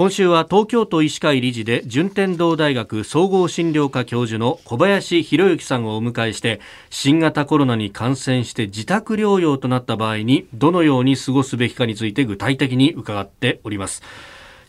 今週は東京都医師会理事で順天堂大学総合診療科教授の小林博之さんをお迎えして新型コロナに感染して自宅療養となった場合にどのように過ごすべきかについて具体的に伺っております。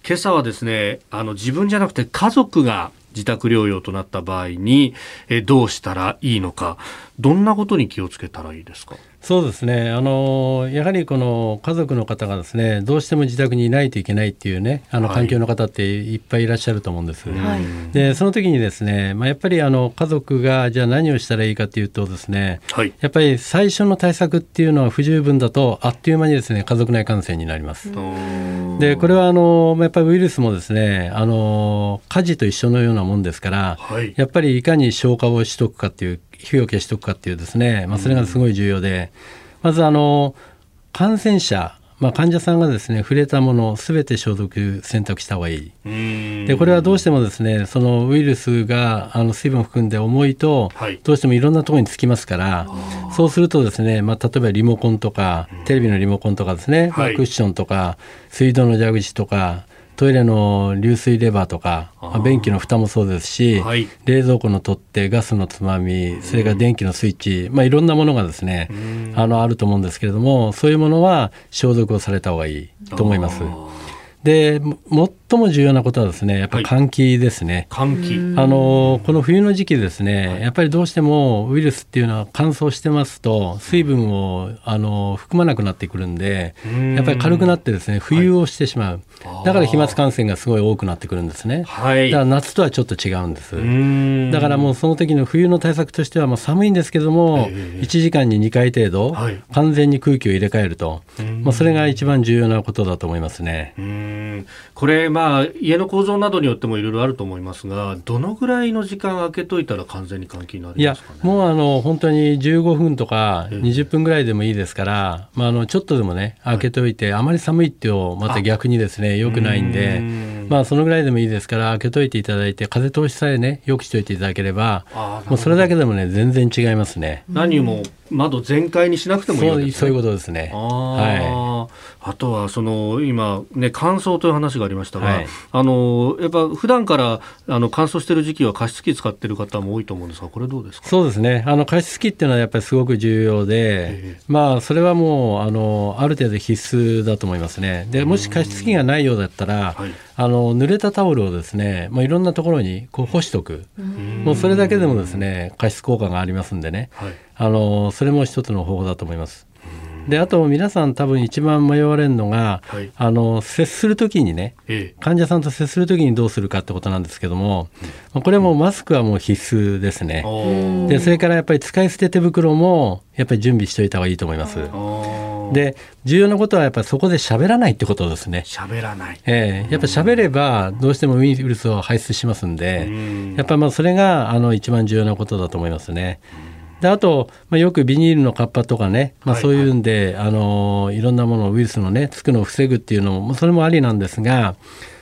今朝はですねあの自分じゃなくて家族が自宅療養となった場合にえどうしたらいいのかどんなことに気をつけたらいいですか？そうですね。あのやはりこの家族の方がですねどうしても自宅にいないといけないっていうねあの環境の方っていっぱいいらっしゃると思うんです。はい、でその時にですね、まあ、やっぱりあの家族がじゃあ何をしたらいいかというとですね、はい、やっぱり最初の対策っていうのは不十分だとあっという間にですね家族内感染になります。でこれはあのやっぱりウイルスもですねあの火事と一緒のようなもんですから、はい、やっぱりいかに消化をしとくかっていう火を消しておくかっていうですね、まあ、それがすごい重要で、まずあの感染者まあ、患者さんがですね触れたものすべて消毒選択した方がいい。でこれはどうしてもですねそのウイルスがあの水分を含んで重いと、はい、どうしてもいろんなところにつきますからそうするとですね、まあ、例えばリモコンとかテレビのリモコンとかですね、まあ、クッションとか水道の蛇口とかトイレの流水レバーとか、まあ、便器の蓋もそうですし、はい、冷蔵庫の取っ手ガスのつまみそれから電気のスイッチ、まあ、いろんなものがですねあのあると思うんですけれどもそういうものは消毒をされた方がいいと思います。で最も重要なことはですねやっぱり換気ですね、はい、換気あのこの冬の時期ですね、はい、やっぱりどうしてもウイルスっていうのは乾燥してますと水分をあの含まなくなってくるんでやっぱり軽くなってですね浮遊をしてしまう、はい、だから飛沫感染がすごい多くなってくるんですね、はい、だから夏とはちょっと違うんです。だからもうその時の冬の対策としてはまあ寒いんですけども1時間に2回程度、完全に空気を入れ替えると、まあ、それが一番重要なことだと思いますね。これ、まあ、家の構造などによってもいろいろあると思いますが、どのぐらいの時間空けといたら完全に換気になりますか、ね、いや、もうあの本当に15分とか20分ぐらいでもいいですから、まあ、あのちょっとでもね、開けといて、はい、あまり寒いってよ、また逆にですね、よくないんで、まあ、そのぐらいでもいいですから、開けといていただいて、風通しさえね、よくしておいていただければ、もうそれだけでもね、全然違いますね。何も窓全開にしなくてもいいね。そういうことですね。はい。あとはその今ね乾燥という話がありましたが、はい、あのやっぱ普段からあの乾燥している時期は加湿器使っている方も多いと思うんですがこれどうですか？そうですね。あの加湿器っていうのはやっぱりすごく重要で、まあそれはもうあのある程度必須だと思いますね。でもし加湿器がないようだったら、はい、あの濡れたタオルをですね、まあいろんなところにこう干しとく。もうそれだけでもですね加湿効果がありますんでね。はいあのそれも一つの方法だと思います。であと皆さん多分一番迷われるのが、はい、あの接する時にね、ええ、患者さんと接する時にどうするかってことなんですけども、うん、これもマスクはもう必須ですね。でそれからやっぱり使い捨て手袋もやっぱり準備しておいた方がいいと思います。で重要なことはやっぱりそこで喋らないってことですね。喋らない。ええー、やっぱ喋ればどうしてもウイルスを排出しますんで、んやっぱりまあそれがあの一番重要なことだと思いますね。であと、まあ、よくビニールのカッパとかね、まあ、そういうんで、はいはい、あのいろんなものウイルスのねつくのを防ぐっていうのもそれもありなんですが、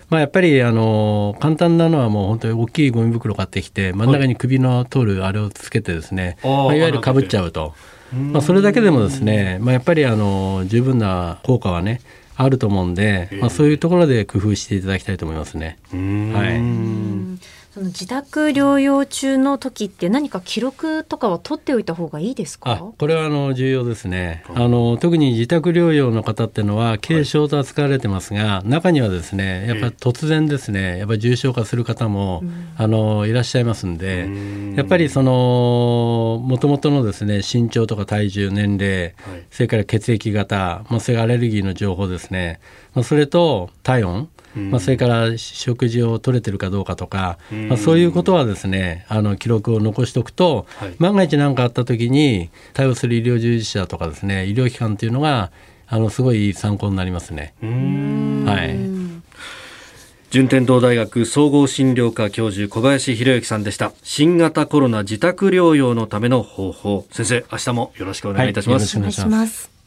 まあ、やっぱりあの簡単なのはもう本当に大きいゴミ袋買ってきて真ん中に首の通るあれをつけてですね、はい、まあ、いわゆるかぶっちゃうと。まあ、それだけでもですね、まあ、やっぱりあの十分な効果はねあると思うんで、まあ、そういうところで工夫していただきたいと思いますね。はいその自宅療養中の時って何か記録とかは取っておいた方がいいですか？これはあの重要ですね。あの特に自宅療養の方っていうのは軽症と扱われてますが、はい、中にはですねやっぱり突然ですねやっぱり重症化する方も、うん、あのいらっしゃいますんでやっぱりそのもともとのですね身長とか体重年齢、はい、それから血液型、まあ、それからアレルギーの情報ですね、まあ、それと体温。まあ、それから食事を取れてるかどうかとか、まあ、そういうことはですねあの記録を残しておくと、はい、万が一何かあった時に対応する医療従事者とかですね医療機関というのがあのすごい参考になりますね。はい。順天堂大学総合診療科教授小林博之さんでした。新型コロナ自宅療養のための方法。先生明日もよろしくお願いいたします、はい、よろしくお願いします